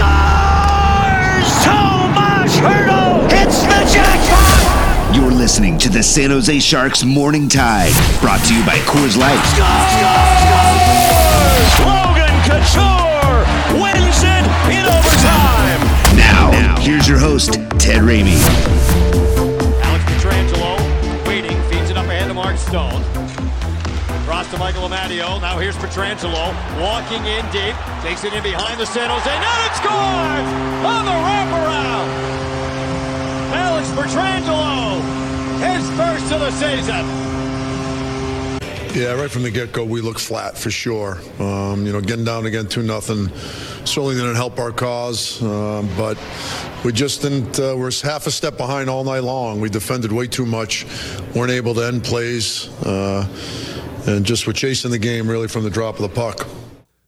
Scores! Tomas Hertl hits the jackpot! You're listening to the San Jose Sharks Morning Tide, brought to you by Coors Light. Scores! Logan Couture wins it in overtime! Now, here's your host, Ted Ramey. Alex Pietrangelo waiting, feeds it up ahead to Mark Stone. Cross to Michael Amadio. Now here's Pietrangelo walking in deep, takes it in behind the San Jose net and scores on the wraparound. Alex Pietrangelo, his first of the season. Yeah, right from the get-go, we looked flat for sure. Um, you know, getting down again two nothing certainly didn't help our cause, um, but we just didn't. Uh, we're half a step behind all night long. We defended way too much, weren't able to end plays, uh, and just were chasing the game really from the drop of the puck.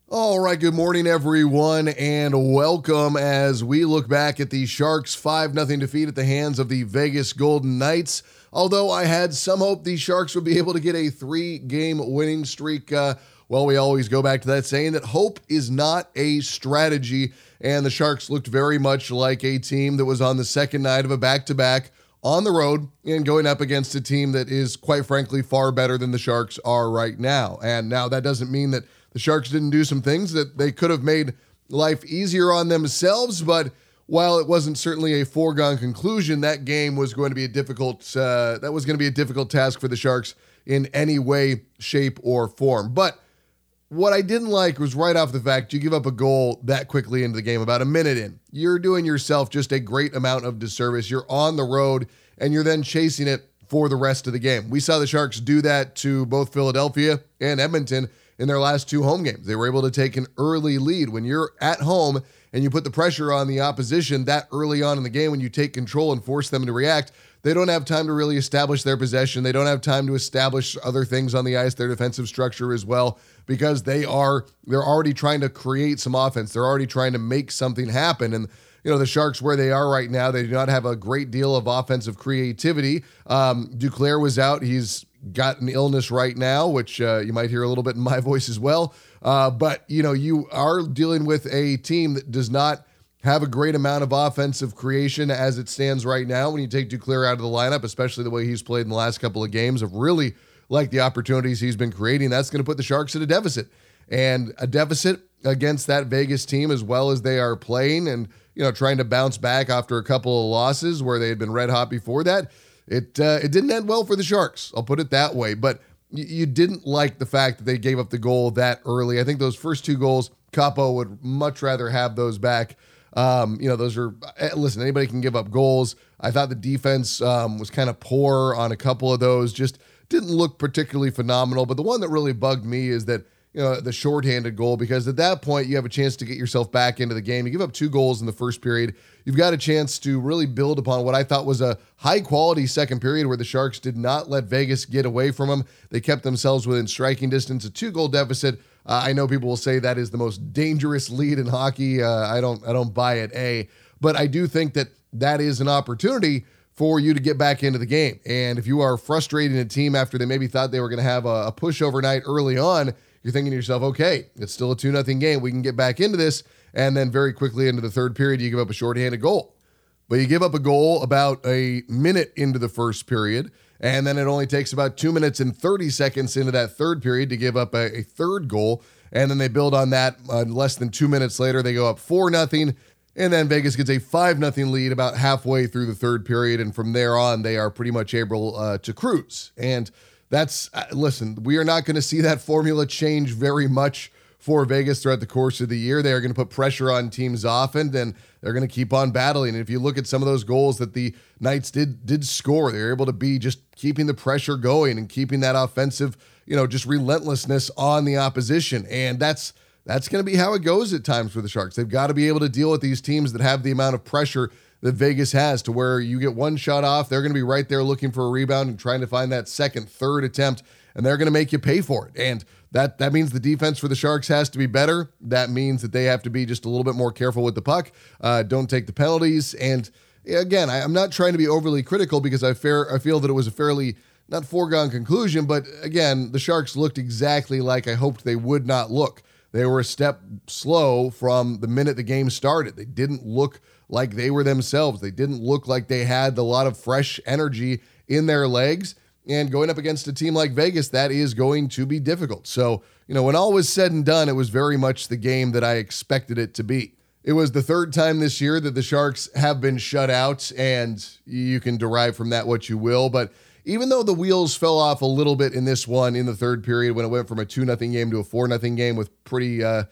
All right, good morning, everyone, and welcome as we look back at the Sharks' 5 0 defeat at the hands of the Vegas Golden Knights. Although I had some hope the Sharks would be able to get a three game winning streak. Uh, well, we always go back to that saying that hope is not a strategy. And the Sharks looked very much like a team that was on the second night of a back to back on the road and going up against a team that is, quite frankly, far better than the Sharks are right now. And now that doesn't mean that the Sharks didn't do some things that they could have made life easier on themselves, but while it wasn't certainly a foregone conclusion, that game was going to be a difficult uh, that was going to be a difficult task for the Sharks in any way, shape, or form. But what I didn't like was right off the fact you give up a goal that quickly into the game, about a minute in. You're doing yourself just a great amount of disservice. You're on the road and you're then chasing it for the rest of the game. We saw the Sharks do that to both Philadelphia and Edmonton in their last two home games. They were able to take an early lead. When you're at home and you put the pressure on the opposition that early on in the game, when you take control and force them to react, they don't have time to really establish their possession. They don't have time to establish other things on the ice, their defensive structure as well, because they are they're already trying to create some offense. They're already trying to make something happen. And you know the Sharks where they are right now, they do not have a great deal of offensive creativity. Um, Duclair was out; he's got an illness right now, which uh, you might hear a little bit in my voice as well. Uh, but you know you are dealing with a team that does not have a great amount of offensive creation as it stands right now. When you take Duclair out of the lineup, especially the way he's played in the last couple of games, of really like the opportunities he's been creating, that's going to put the Sharks at a deficit. And a deficit against that Vegas team as well as they are playing and you know trying to bounce back after a couple of losses where they had been red hot before that. It uh, it didn't end well for the Sharks. I'll put it that way. But you didn't like the fact that they gave up the goal that early. I think those first two goals, Kaapo would much rather have those back. Um, you know, those are listen. Anybody can give up goals. I thought the defense um, was kind of poor on a couple of those. Just didn't look particularly phenomenal. But the one that really bugged me is that you know the shorthanded goal because at that point you have a chance to get yourself back into the game. You give up two goals in the first period. You've got a chance to really build upon what I thought was a high quality second period where the Sharks did not let Vegas get away from them. They kept themselves within striking distance, a two goal deficit. Uh, I know people will say that is the most dangerous lead in hockey. Uh, I don't I don't buy it. A, but I do think that that is an opportunity for you to get back into the game. And if you are frustrating a team after they maybe thought they were going to have a, a pushover night early on, you're thinking to yourself, okay, it's still a 2 nothing game. We can get back into this. And then very quickly into the third period, you give up a shorthanded goal. But you give up a goal about a minute into the first period. And then it only takes about two minutes and 30 seconds into that third period to give up a, a third goal. And then they build on that uh, less than two minutes later. They go up 4 nothing, And then Vegas gets a 5 nothing lead about halfway through the third period. And from there on, they are pretty much able uh, to cruise. And that's, uh, listen, we are not going to see that formula change very much for Vegas throughout the course of the year. They are going to put pressure on teams often, and they're going to keep on battling. And if you look at some of those goals that the Knights did did score, they were able to be just keeping the pressure going and keeping that offensive, you know, just relentlessness on the opposition. And that's that's going to be how it goes at times for the Sharks. They've got to be able to deal with these teams that have the amount of pressure that Vegas has to where you get one shot off, they're going to be right there looking for a rebound and trying to find that second, third attempt, and they're going to make you pay for it. And that that means the defense for the Sharks has to be better. That means that they have to be just a little bit more careful with the puck. Uh, don't take the penalties. And again, I, am not trying to be overly critical because I fair I feel that it was a fairly not foregone conclusion, but again, the Sharks looked exactly like I hoped they would not look. They were a step slow from the minute the game started. They didn't look like they were themselves. They didn't look like they had a lot of fresh energy in their legs. And going up against a team like Vegas, that is going to be difficult. So, you know, when all was said and done, it was very much the game that I expected it to be. It was the third time this year that the Sharks have been shut out, and you can derive from that what you will. But even though the wheels fell off a little bit in this one in the third period when it went from a 2 0 game to a 4 0 game with pretty, uh,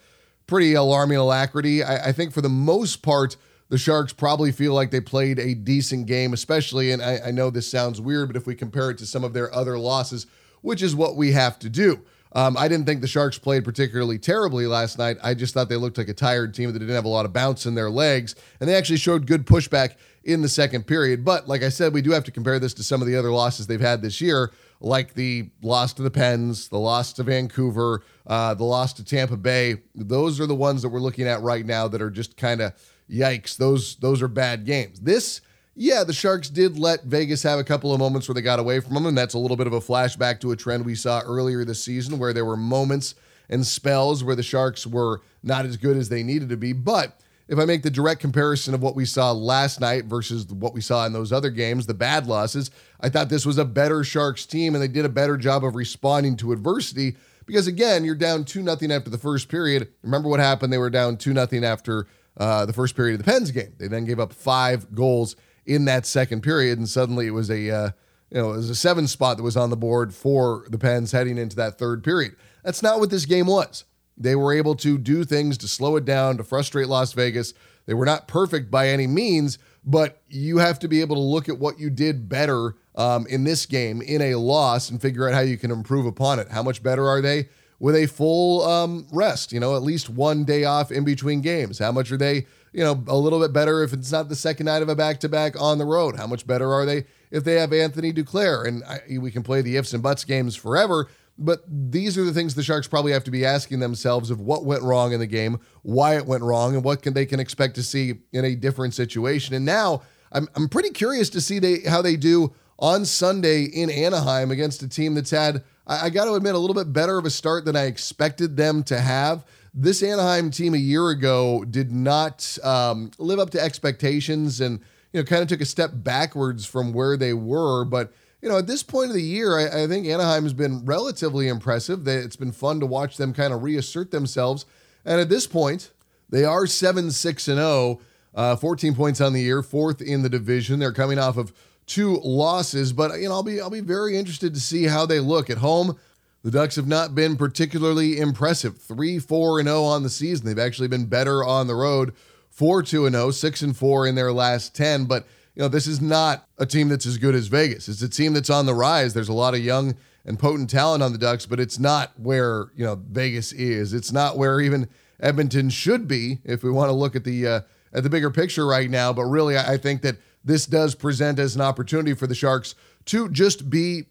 pretty alarming alacrity, I, I think for the most part, the Sharks probably feel like they played a decent game, especially, and I, I, know this sounds weird, but if we compare it to some of their other losses, which is what we have to do. Um, I didn't think the Sharks played particularly terribly last night. I just thought they looked like a tired team that didn't have a lot of bounce in their legs, and they actually showed good pushback in the second period. But like I said, we do have to compare this to some of the other losses they've had this year, like the loss to the Pens, the loss to Vancouver, uh, the loss to Tampa Bay. Those are the ones that we're looking at right now that are just kind of yikes, those those are bad games. This, yeah, the Sharks did let Vegas have a couple of moments where they got away from them, and that's a little bit of a flashback to a trend we saw earlier this season where there were moments and spells where the Sharks were not as good as they needed to be. But if I make the direct comparison of what we saw last night versus what we saw in those other games, the bad losses, I thought this was a better Sharks team and they did a better job of responding to adversity because again, you're down 2 nothing after the first period. Remember what happened? They were down 2 nothing after uh, the first period of the Pens game. They then gave up five goals in that second period, and suddenly it was a uh, you know it was a seven spot that was on the board for the Pens heading into that third period. That's not what this game was. They were able to do things to slow it down, to frustrate Las Vegas. They were not perfect by any means, but you have to be able to look at what you did better um, in this game in a loss and figure out how you can improve upon it. How much better are they? With a full um, rest, you know, at least one day off in between games? How much are they, you know, a little bit better if it's not the second night of a back to back on the road? How much better are they if they have Anthony Duclair? And I, we can play the ifs and buts games forever. But these are the things the Sharks probably have to be asking themselves of what went wrong in the game, why it went wrong, and what can they can expect to see in a different situation. And now I'm, I'm pretty curious to see they how they do on Sunday in Anaheim against a team that's had I, I got to admit, a little bit better of a start than I expected them to have. This Anaheim team a year ago did not um, live up to expectations and, you know, kind of took a step backwards from where they were. But, you know, at this point of the year, I, I think Anaheim has been relatively impressive. They, it's been fun to watch them kind of reassert themselves. And at this point, they are 7 6 and 0, uh, 14 points on the year, fourth in the division. They're coming off of two losses, but you know, I'll be I'll be very interested to see how they look at home. The Ducks have not been particularly impressive. 3 4 and 0 on the season. They've actually been better on the road. 4 2 and 0, 6 and 4 in their last 10, but you know, this is not a team that's as good as Vegas. It's a team that's on the rise. There's a lot of young and potent talent on the Ducks, but it's not where, you know, Vegas is. It's not where even Edmonton should be if we want to look at the uh, at the bigger picture right now, but really I think that this does present as an opportunity for the Sharks to just be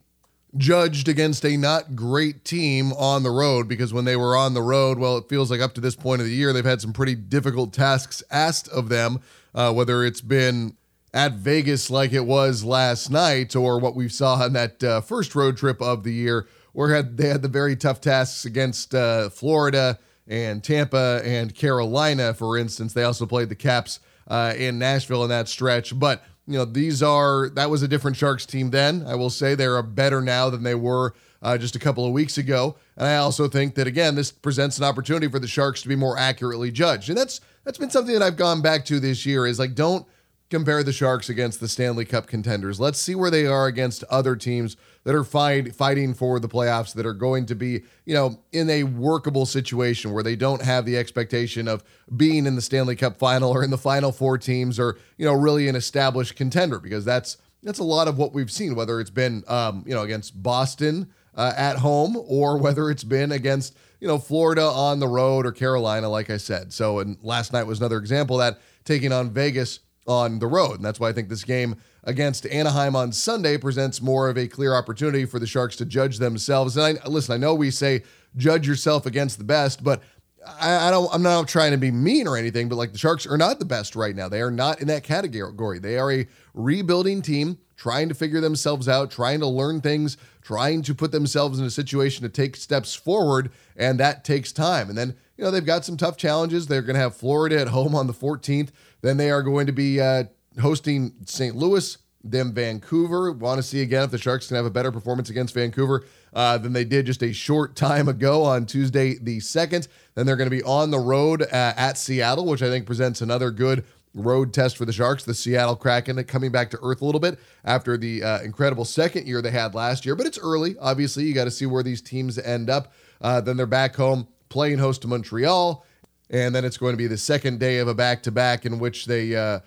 judged against a not great team on the road because when they were on the road, well, it feels like up to this point of the year, they've had some pretty difficult tasks asked of them, uh, whether it's been at Vegas like it was last night or what we saw on that uh, first road trip of the year, where had, they had the very tough tasks against uh, Florida and Tampa and Carolina, for instance. They also played the Caps uh, in Nashville in that stretch. But you know, these are that was a different Sharks team then. I will say they're better now than they were uh, just a couple of weeks ago. And I also think that again, this presents an opportunity for the Sharks to be more accurately judged. And that's that's been something that I've gone back to this year. Is like don't compare the Sharks against the Stanley Cup contenders. Let's see where they are against other teams that are fight, fighting for the playoffs that are going to be, you know, in a workable situation where they don't have the expectation of being in the Stanley Cup final or in the final four teams or, you know, really an established contender because that's that's a lot of what we've seen whether it's been um, you know, against Boston uh, at home or whether it's been against you know, Florida on the road or Carolina, like I said. So, and last night was another example that taking on Vegas on the road. And that's why I think this game against Anaheim on Sunday presents more of a clear opportunity for the Sharks to judge themselves. And I listen, I know we say judge yourself against the best, but I, I, don't I'm not trying to be mean or anything, but like the Sharks are not the best right now. They are not in that category. They are a rebuilding team trying to figure themselves out, trying to learn things, trying to put themselves in a situation to take steps forward, and that takes time. And then, you know, they've got some tough challenges. They're going to have Florida at home on the 14th. Then they are going to be uh, hosting St. Louis, then Vancouver. Want to see again if the Sharks can have a better performance against Vancouver uh, than they did just a short time ago on Tuesday the 2nd. Then they're going to be on the road uh, at Seattle, which I think presents another good road test for the Sharks. The Seattle Kraken coming back to earth a little bit after the uh, incredible second year they had last year, but it's early. Obviously, you got to see where these teams end up. Uh, then they're back home playing host to Montreal, and then it's going to be the second day of a back to back in which they uh,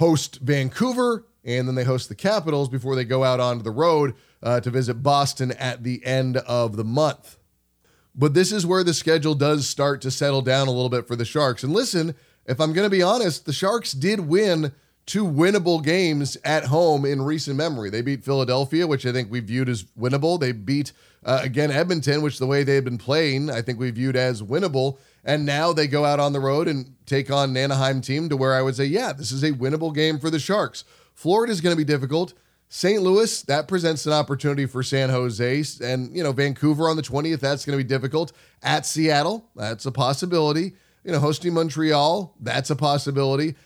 host Vancouver and then they host the Capitals before they go out onto the road uh, to visit Boston at the end of the month. But this is where the schedule does start to settle down a little bit for the Sharks. And listen, if I'm going to be honest, the Sharks did win two winnable games at home in recent memory. They beat Philadelphia, which I think we viewed as winnable. They beat, uh, again, Edmonton, which the way they've been playing, I think we viewed as winnable. And now they go out on the road and take on an Anaheim team to where I would say, yeah, this is a winnable game for the Sharks. Florida is going to be difficult. St. Louis, that presents an opportunity for San Jose. And, you know, Vancouver on the 20th, that's going to be difficult. At Seattle, that's a possibility. You know, hosting Montreal, that's a possibility.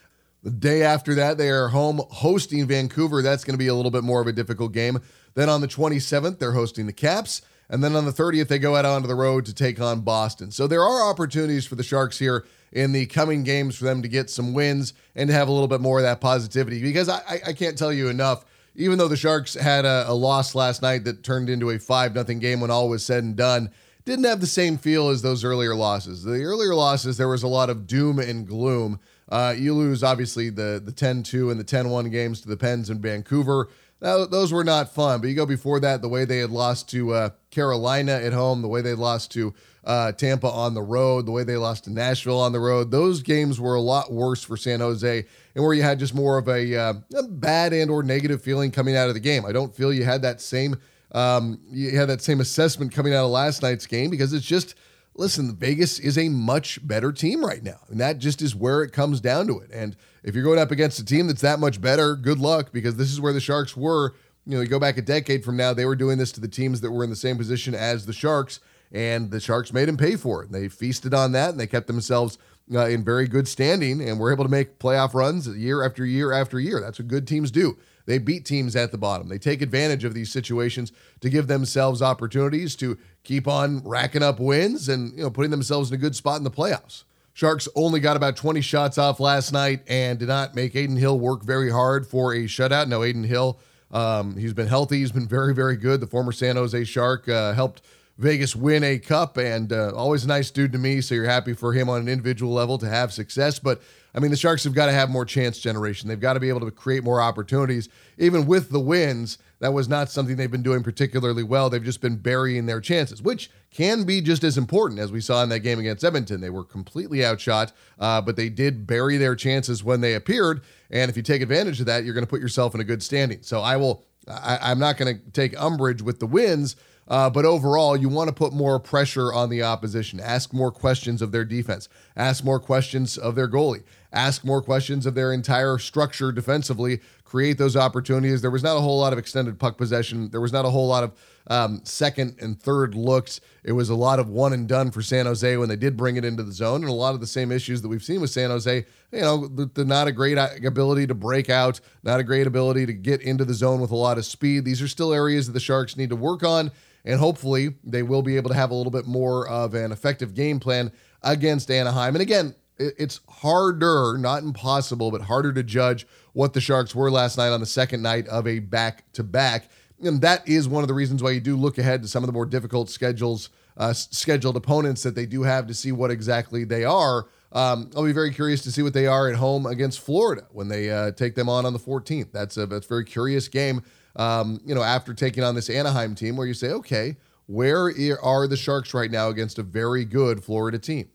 The day after that, they are home hosting Vancouver. That's going to be a little bit more of a difficult game. Then on the 27th, they're hosting the Caps. And then on the 30th, they go out onto the road to take on Boston. So there are opportunities for the Sharks here in the coming games for them to get some wins and to have a little bit more of that positivity. Because I, I can't tell you enough, even though the Sharks had a, a loss last night that turned into a 5 0 game when all was said and done, didn't have the same feel as those earlier losses. The earlier losses, there was a lot of doom and gloom. Uh, you lose, obviously, the, the 10 2 and the 10 1 games to the Pens in Vancouver. Now, those were not fun, but you go before that, the way they had lost to uh, Carolina at home, the way they lost to uh, Tampa on the road, the way they lost to Nashville on the road, those games were a lot worse for San Jose, and where you had just more of a, uh, a bad and or negative feeling coming out of the game. I don't feel you had that same um, you had that same assessment coming out of last night's game because it's just listen, Vegas is a much better team right now. And that just is where it comes down to it. And if you're going up against a team that's that much better, good luck because this is where the Sharks were. You know, you go back a decade from now, they were doing this to the teams that were in the same position as the Sharks, and the Sharks made them pay for it. They feasted on that and they kept themselves uh, in very good standing and were able to make playoff runs year after year after year. That's what good teams do. They beat teams at the bottom. They take advantage of these situations to give themselves opportunities to keep on racking up wins and you know putting themselves in a good spot in the playoffs. Sharks only got about 20 shots off last night and did not make Adin Hill work very hard for a shutout. No, Adin Hill, um, he's been healthy. He's been very, very good. The former San Jose Shark uh, helped Vegas win a cup and uh, always a nice dude to me. So you're happy for him on an individual level to have success. But I mean, the Sharks have got to have more chance generation. They've got to be able to create more opportunities. Even with the wins, that was not something they've been doing particularly well. They've just been burying their chances, which can be just as important as we saw in that game against Edmonton. They were completely outshot, uh, but they did bury their chances when they appeared. And if you take advantage of that, you're going to put yourself in a good standing. So I will. I, I'm not going to take umbrage with the wins uh, but overall, you want to put more pressure on the opposition. Ask more questions of their defense. Ask more questions of their goalie. Ask more questions of their entire structure defensively. Create those opportunities. There was not a whole lot of extended puck possession. There was not a whole lot of um, second and third looks. It was a lot of one and done for San Jose when they did bring it into the zone, and a lot of the same issues that we've seen with San Jose. You know, the, the not a great ability to break out, not a great ability to get into the zone with a lot of speed. These are still areas that the Sharks need to work on and hopefully they will be able to have a little bit more of an effective game plan against Anaheim. And again, it's harder, not impossible, but harder to judge what the Sharks were last night on the second night of a back to back. And that is one of the reasons why you do look ahead to some of the more difficult schedules, uh, scheduled opponents that they do have to see what exactly they are. Um, I'll be very curious to see what they are at home against Florida when they uh, take them on on the 14th. That's a that's a very curious game um, you know, after taking on this Anaheim team where you say, okay, where are the Sharks right now against a very good Florida team?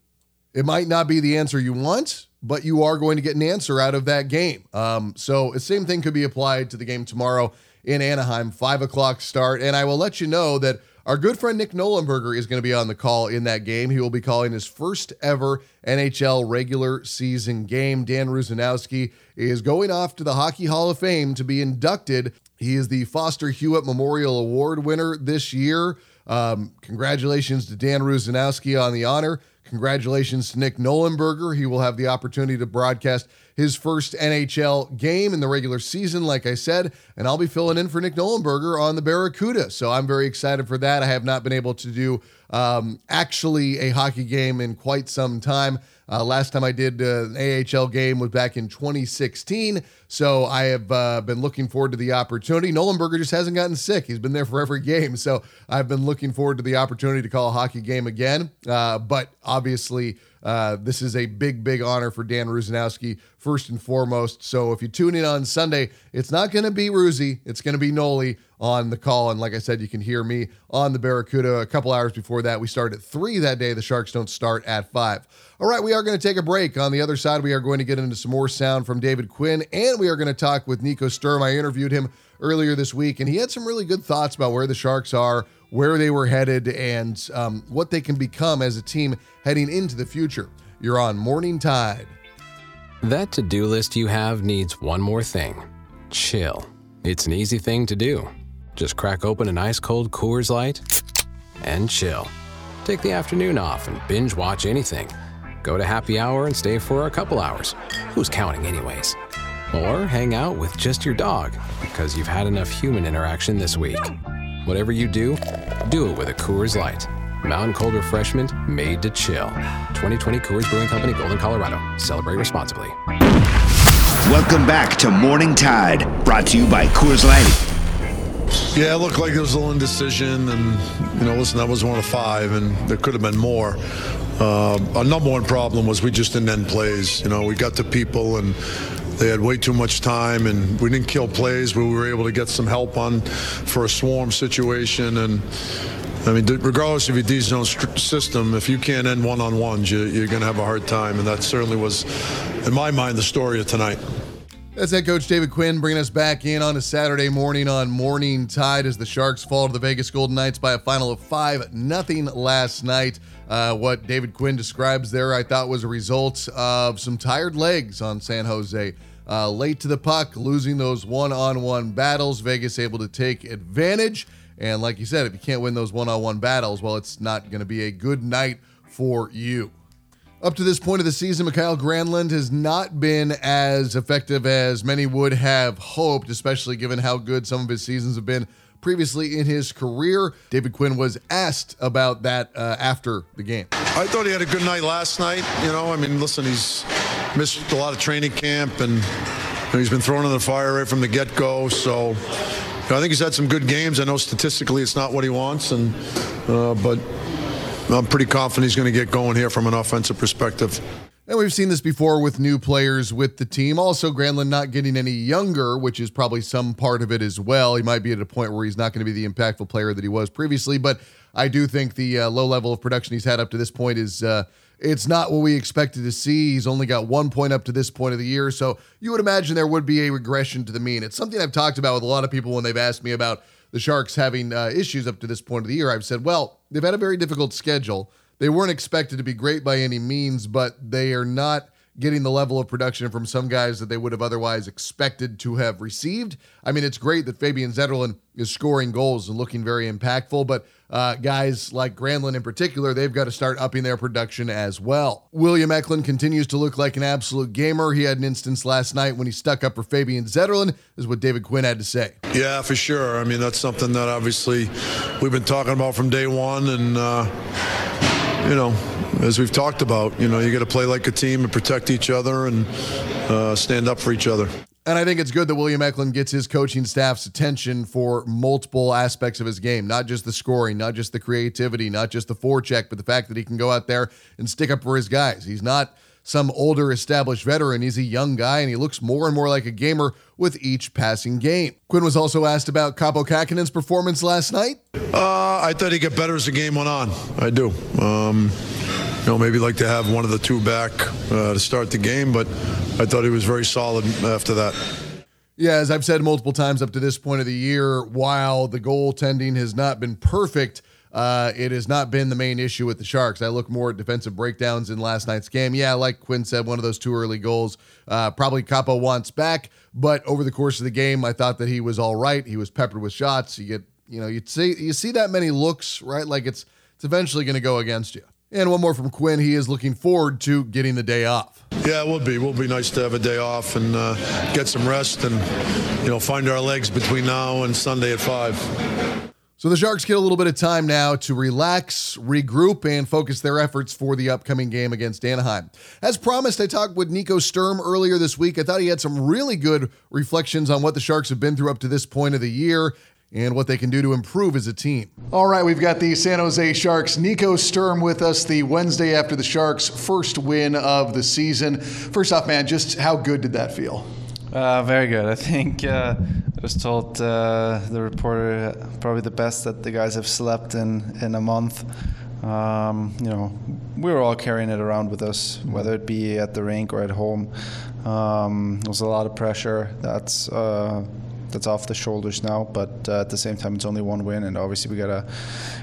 It might not be the answer you want, but you are going to get an answer out of that game. Um, so the same thing could be applied to the game tomorrow in Anaheim, five o'clock start. And I will let you know that our good friend Nick Nollenberger is going to be on the call in that game. He will be calling his first ever NHL regular season game. Dan Rusanowsky is going off to the Hockey Hall of Fame to be inducted. He is the Foster Hewitt Memorial Award winner this year. Um, congratulations to Dan Rusanowsky on the honor. Congratulations to Nick Nollenberger. He will have the opportunity to broadcast his first NHL game in the regular season, like I said, and I'll be filling in for Nick Nollenberger on the Barracuda. So I'm very excited for that. I have not been able to do um, actually a hockey game in quite some time. Uh, last time I did uh, an AHL game was back in 2016. So I have uh, been looking forward to the opportunity. Nollenberger just hasn't gotten sick. He's been there for every game. So I've been looking forward to the opportunity to call a hockey game again. Uh, but obviously, uh, this is a big, big honor for Dan Rusanowsky, first and foremost. So if you tune in on Sunday, it's not going to be Ruzy, it's going to be Noli on the call. And like I said, you can hear me on the Barracuda a couple hours before that. We start at three that day. The Sharks don't start at five. All right, we are going to take a break. On the other side, we are going to get into some more sound from David Quinn, and we are going to talk with Nico Sturm. I interviewed him earlier this week, and he had some really good thoughts about where the Sharks are where they were headed, and um, what they can become as a team heading into the future. You're on Morning Tide. That to do list you have needs one more thing chill. It's an easy thing to do. Just crack open an ice cold Coors Light and chill. Take the afternoon off and binge watch anything. Go to happy hour and stay for a couple hours. Who's counting, anyways? Or hang out with just your dog because you've had enough human interaction this week. Whatever you do, do it with a Coors Light. Mountain Cold Refreshment made to chill. 2020 Coors Brewing Company, Golden, Colorado. Celebrate responsibly. Welcome back to Morning Tide, brought to you by Coors Light. Yeah, it looked like there was a little indecision, and you know, listen, that was one of five, and there could have been more. Uh, our number one problem was we just didn't end plays. You know, we got to people, and they had way too much time, and we didn't kill plays, but we were able to get some help on for a swarm situation. And I mean, regardless of your D zone system, if you can't end one on ones, you, you're going to have a hard time. And that certainly was, in my mind, the story of tonight. That's head coach David Quinn bringing us back in on a Saturday morning on Morning Tide as the Sharks fall to the Vegas Golden Knights by a final of 5 nothing last night. Uh, what David Quinn describes there, I thought, was a result of some tired legs on San Jose. Uh, late to the puck, losing those one on one battles. Vegas able to take advantage. And like you said, if you can't win those one on one battles, well, it's not going to be a good night for you. Up to this point of the season, Mikael Granlund has not been as effective as many would have hoped, especially given how good some of his seasons have been previously in his career. David Quinn was asked about that uh, after the game. I thought he had a good night last night. You know, I mean, listen, he's missed a lot of training camp and he's been thrown in the fire right from the get go. So I think he's had some good games. I know statistically it's not what he wants, and uh, but I'm pretty confident he's going to get going here from an offensive perspective. And we've seen this before with new players with the team. Also, Granlund not getting any younger, which is probably some part of it as well. He might be at a point where he's not going to be the impactful player that he was previously, but I do think the uh, low level of production he's had up to this point is uh, it's not what we expected to see. He's only got one point up to this point of the year. So you would imagine there would be a regression to the mean. It's something I've talked about with a lot of people when they've asked me about the Sharks having uh, issues up to this point of the year. I've said, well, they've had a very difficult schedule. They weren't expected to be great by any means, but they are not getting the level of production from some guys that they would have otherwise expected to have received. I mean, it's great that Fabian Zetterlund is scoring goals and looking very impactful, but uh, guys like Granlund in particular, they've got to start upping their production as well. William Eklund continues to look like an absolute gamer. He had an instance last night when he stuck up for Fabian Zetterlund, is what David Quinn had to say. Yeah, for sure. I mean, that's something that obviously we've been talking about from day one, and uh, you know, as we've talked about, you know, you got to play like a team and protect each other and uh, stand up for each other. And I think it's good that William Eklund gets his coaching staff's attention for multiple aspects of his game, not just the scoring, not just the creativity, not just the forecheck, but the fact that he can go out there and stick up for his guys. He's not some older established veteran. He's a young guy and he looks more and more like a gamer with each passing game. Quinn was also asked about Kaapo Kähkönen's performance last night. Uh, I thought he got better as the game went on. I do. Um, you know, maybe like to have one of the two back uh, to start the game, but I thought he was very solid after that. Yeah, as I've said multiple times up to this point of the year, while the goaltending has not been perfect, uh, it has not been the main issue with the Sharks. I look more at defensive breakdowns in last night's game. Yeah, like Quinn said, one of those two early goals. Uh, probably Kaapo wants back, but over the course of the game, I thought that he was all right. He was peppered with shots. You get, you know, you see you see that many looks, right? Like it's it's eventually going to go against you. And one more from Quinn. He is looking forward to getting the day off. Yeah, it will be. It will be nice to have a day off and uh, get some rest and, you know, find our legs between now and Sunday at 5. So the Sharks get a little bit of time now to relax, regroup, and focus their efforts for the upcoming game against Anaheim. As promised, I talked with Nico Sturm earlier this week. I thought he had some really good reflections on what the Sharks have been through up to this point of the year and what they can do to improve as a team. All right, we've got the San Jose Sharks. Nico Sturm with us the Wednesday after the Sharks' first win of the season. First off, man, just how good did that feel? Uh, very good. I think uh, I was told uh, the reporter probably the best that the guys have slept in in a month. Um, you know, we were all carrying it around with us, whether it be at the rink or at home. Um, there was a lot of pressure. That's uh, that's off the shoulders now. But uh, at the same time, it's only one win, and obviously we got a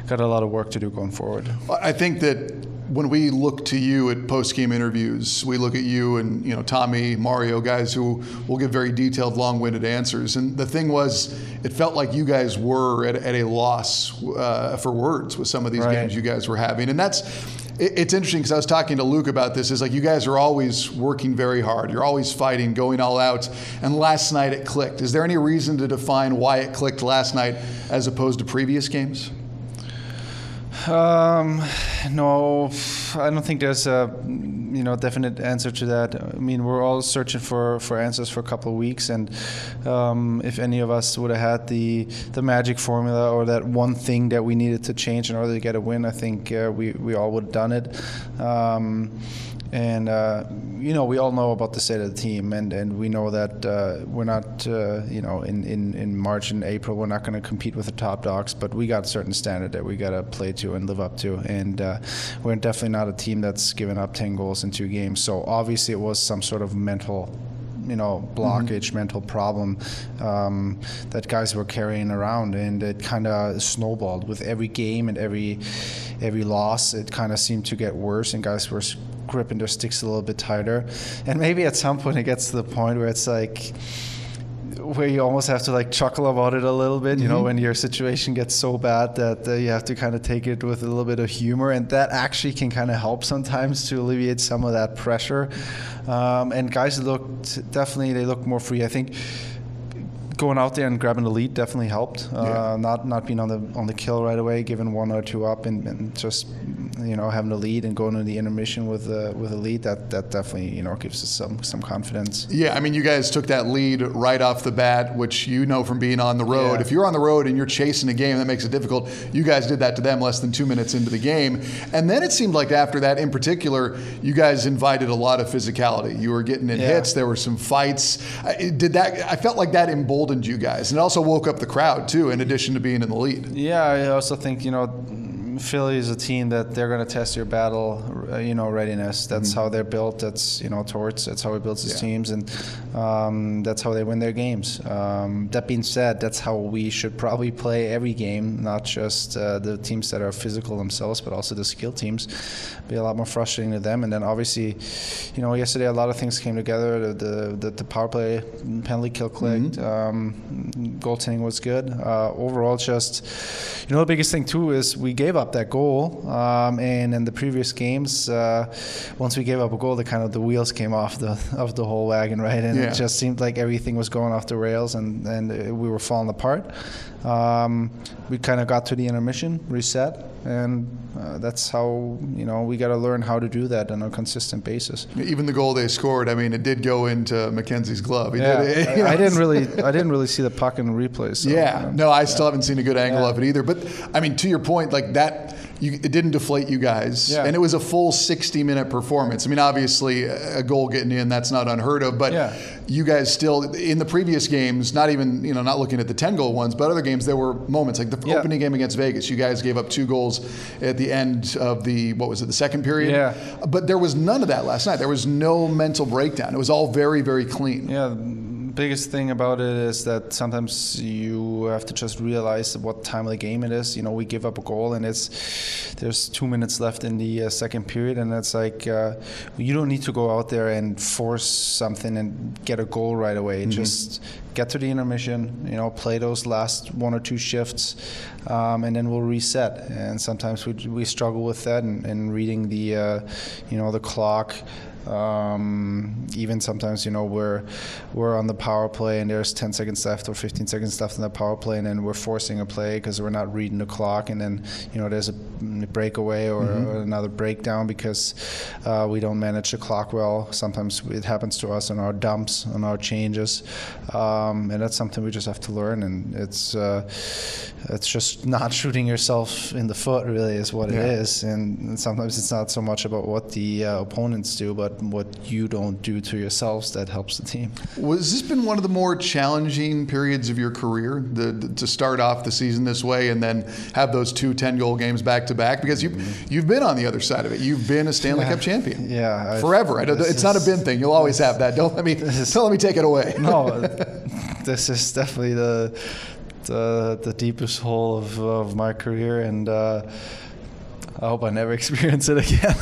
got a lot of work to do going forward. I think that when we look to you at post-game interviews, we look at you and you know Tommy, Mario, guys who will give very detailed, long-winded answers. And the thing was, it felt like you guys were at, at a loss uh, for words with some of these Right. games you guys were having, and that's. It- It's interesting because I was talking to Luke about this. Is like you guys are always working very hard. You're always fighting, going all out. And last night it clicked. Is there any reason to define why it clicked last night as opposed to previous games? Um, no, I don't think there's a you know definite answer to that. I mean, we're all searching for, for answers for a couple of weeks, and um, if any of us would have had the the magic formula or that one thing that we needed to change in order to get a win, I think uh, we we all would have done it. Um, and uh, you know, we all know about the state of the team, and, and we know that uh, we're not, uh, you know, in, in, in March and April, we're not going to compete with the top dogs, but we got a certain standard that we got to play to and live up to. And uh, we're definitely not a team that's given up 10 goals in two games. So obviously, it was some sort of mental you know blockage mental problem um, that guys were carrying around and it kind of snowballed with every game and every every loss it kind of seemed to get worse and guys were gripping their sticks a little bit tighter and maybe at some point it gets to the point where it's like where you almost have to like chuckle about it a little bit, you know, when your situation gets so bad that uh, you have to kind of take it with a little bit of humor, and that actually can kind of help sometimes to alleviate some of that pressure. Um, and guys looked definitely they look more free. I think going out there and grabbing the lead definitely helped. Uh, not not being on the on the kill right away, giving one or two up, and, and just you know having the lead and going to the intermission with uh, with a lead. That that definitely you know gives us some some confidence. Yeah, I mean, you guys took that lead right off the bat, which you know from being on the road. Yeah. If you're on the road and you're chasing a game, that makes it difficult. You guys did that to them less than two minutes into the game. And then it seemed like after that, in particular, you guys invited a lot of physicality. You were getting in Yeah. hits, there were some fights. Did that? I felt like that emboldened you guys. And also woke up the crowd, too, in addition to being in the lead. Yeah, I also think you know Philly is a team that they're going to test your battle, uh, you know, readiness. That's how they're built. That's you know, Torts. That's how he builds his Yeah. teams, and um, that's how they win their games. Um, that being said, that's how we should probably play every game, not just uh, the teams that are physical themselves, but also the skill teams. Be a lot more frustrating to them, and then obviously, you know, yesterday a lot of things came together. The the, the, power play penalty kill clicked. Um, goaltending was good. Uh, overall, just you know, the biggest thing too is we gave up that goal, um, and in the previous games, uh, once we gave up a goal, the kind of the wheels came off the of the whole wagon, right? And Yeah. it just seemed like everything was going off the rails, and and we were falling apart. Um, we kind of got to the intermission, reset, and uh, that's how you know we got to learn how to do that on a consistent basis. Even the goal they scored, I mean, it did go into Mackenzie's glove. He Yeah, did, I, I didn't really, I didn't really see the puck in replay. So, Yeah, you know. no, I still haven't seen a good angle Yeah. of it either. But I mean, to your point, like that, you, it didn't deflate you guys, Yeah. and it was a full 60 minute performance. I mean, obviously, a goal getting in that's not unheard of, but Yeah. you guys still in the previous games, not even you know not looking at the 10 goal ones, but other games there were moments like the Yeah. opening game against Vegas. You guys gave up two goals at the end of the what was it the second period? Yeah. But there was none of that last night. There was no mental breakdown. It was all very very clean. Yeah, biggest thing about it is that sometimes you have to just realize what time of the game it is. You know, we give up a goal and it's there's two minutes left in the uh, second period, and it's like uh, you don't need to go out there and force something and get a goal right away. Just get to the intermission. You know, play those last one or two shifts, um, and then we'll reset. And sometimes we we struggle with that and, and reading the uh, you know the clock. Um, even sometimes, you know, we're we're on the power play and there's 10 seconds left or 15 seconds left in the power play, and then we're forcing a play because we're not reading the clock, and then you know there's a breakaway or, or another breakdown because uh, we don't manage the clock well. Sometimes it happens to us on our dumps, on our changes, um, and that's something we just have to learn. And it's uh, it's just not shooting yourself in the foot, really, is what Yeah. it is. And sometimes it's not so much about what the uh, opponents do, but what you don't do to yourselves that helps the team. Was this been one of the more challenging periods of your career the, the- to start off the season this way and then have those two 10 goal games back to back? Because you've, you've been on the other side of it. You've been a Stanley Mm-hmm. Yeah. Cup champion. Yeah, I- Forever. I it's not a is- bin thing. You'll always have that. Don't let me, don't let me take it away. no, this is definitely the the, the deepest hole of, of my career, and uh, I hope I never experience it again.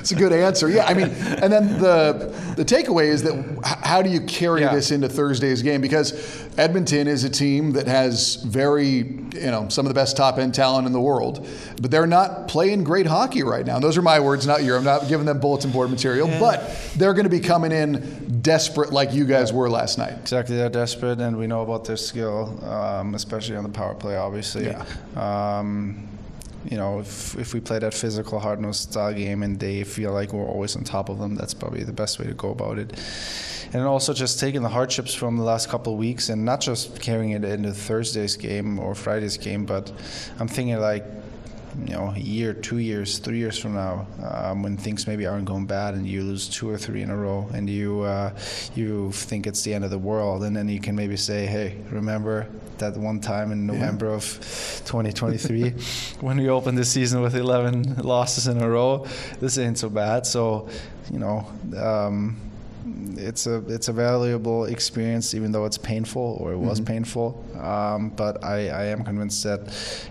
It's a good answer. Yeah, I mean, and then the the takeaway is that how do you carry Yeah. this into Thursday's game? Because Edmonton is a team that has very, you know, some of the best top end talent in the world, but they're not playing great hockey right now. And those are my words, not your. I'm not giving them bulletin board material, but they're going to be coming in desperate like you guys were last night. exactly, they're desperate, and we know about their skill, um, especially on the power play, obviously. Yeah. Um, you know, if, if we play that physical, hard nosed style game and they feel like we're always on top of them, that's probably the best way to go about it. And also just taking the hardships from the last couple of weeks and not just carrying it into Thursday's game or Friday's game, but I'm thinking like, you know, a year, two years, three years from now, um, when things maybe aren't going bad and you lose two or three in a row, and you uh, you think it's the end of the world, and then you can maybe say, hey, remember that one time in November of 2023 when we opened the season with 11 losses in a row? This ain't so bad. So, you know. Um, it's a it's a valuable experience, even though it's painful or it was painful. Um, but I, I am convinced that,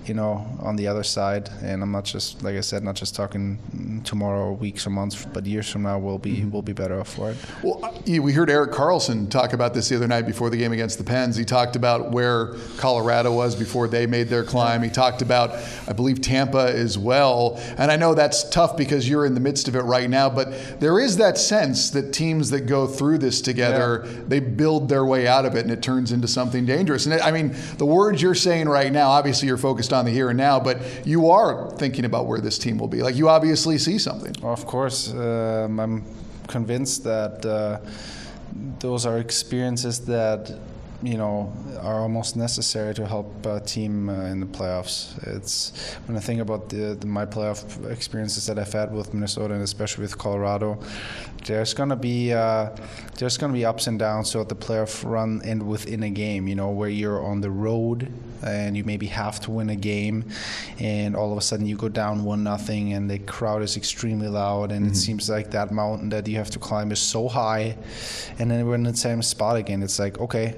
you know, on the other side, and I'm not just like I said, not just talking tomorrow or weeks or months, but years from now, we'll be we'll be better off for it. Well, uh, we heard Erik Karlsson talk about this the other night before the game against the Pens. He talked about where Colorado was before they made their climb. He talked about, I believe, Tampa as well. And I know that's tough because you're in the midst of it right now, but there is that sense that teams that go through this together, they build their way out of it and it turns into something dangerous. And I mean, the words you're saying right now, obviously you're focused on the here and now, but you are thinking about where this team will be. Like you obviously see something. Of course, um, I'm convinced that uh, those are experiences that you know are almost necessary to help a team uh, in the playoffs. It's when I think about the, the my playoff experiences that I've had with Minnesota and especially with Colorado. There's gonna be uh, there's gonna be ups and downs throughout the playoff run and within a game. You know where you're on the road and you maybe have to win a game, and all of a sudden you go down one nothing, and the crowd is extremely loud, and it seems like that mountain that you have to climb is so high, and then we're in the same spot again. It's like okay,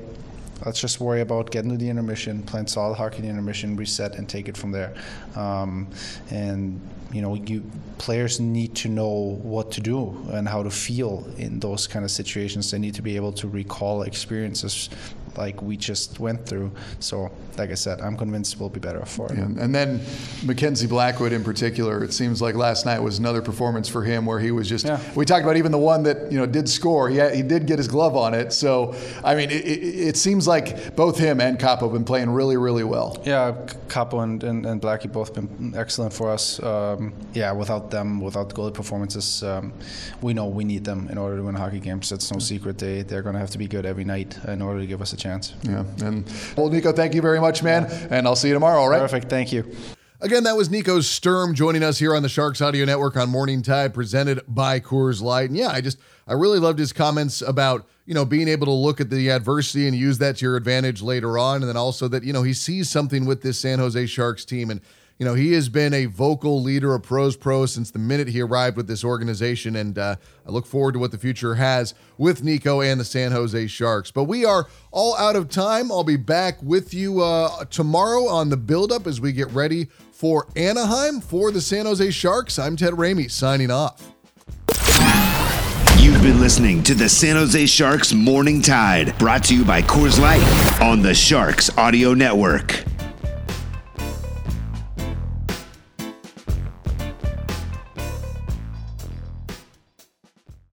let's just worry about getting to the intermission, playing solid hockey in the intermission, reset, and take it from there. Um, and you know, you players need to know what to do and how to feel in those kind of situations. They need to be able to recall experiences like we just went through. So, like I said, I'm convinced we'll be better for it. And, and then Mackenzie Blackwood in particular, it seems like last night was another performance for him where he was just. Yeah. We talked about even the one that you know did score. He had, he did get his glove on it. So I mean, it, it, it seems like both him and Kaapo have been playing really, really well. Yeah, Kaapo and, and, and Blackie both been excellent for us. Um, yeah, without them, without the goalie performances, um, we know we need them in order to win hockey games. It's no secret. They, they're going to have to be good every night in order to give us a chance. Yeah. And well, Nico, thank you very much, man. And I'll see you tomorrow. All right. Perfect. Thank you. Again, that was Nico Sturm joining us here on the Sharks Audio Network on Morning Tide, presented by Coors Light. And yeah, I just I really loved his comments about you know being able to look at the adversity and use that to your advantage later on, and then also that you know he sees something with this San Jose Sharks team and you know, he has been a vocal leader of Pros Pro since the minute he arrived with this organization, and uh, I look forward to what the future has with Nico and the San Jose Sharks. But we are all out of time. I'll be back with you uh, tomorrow on the build-up as we get ready for Anaheim for the San Jose Sharks. I'm Ted Ramey signing off. You've been listening to the San Jose Sharks Morning Tide, brought to you by Coors Light on the Sharks Audio Network.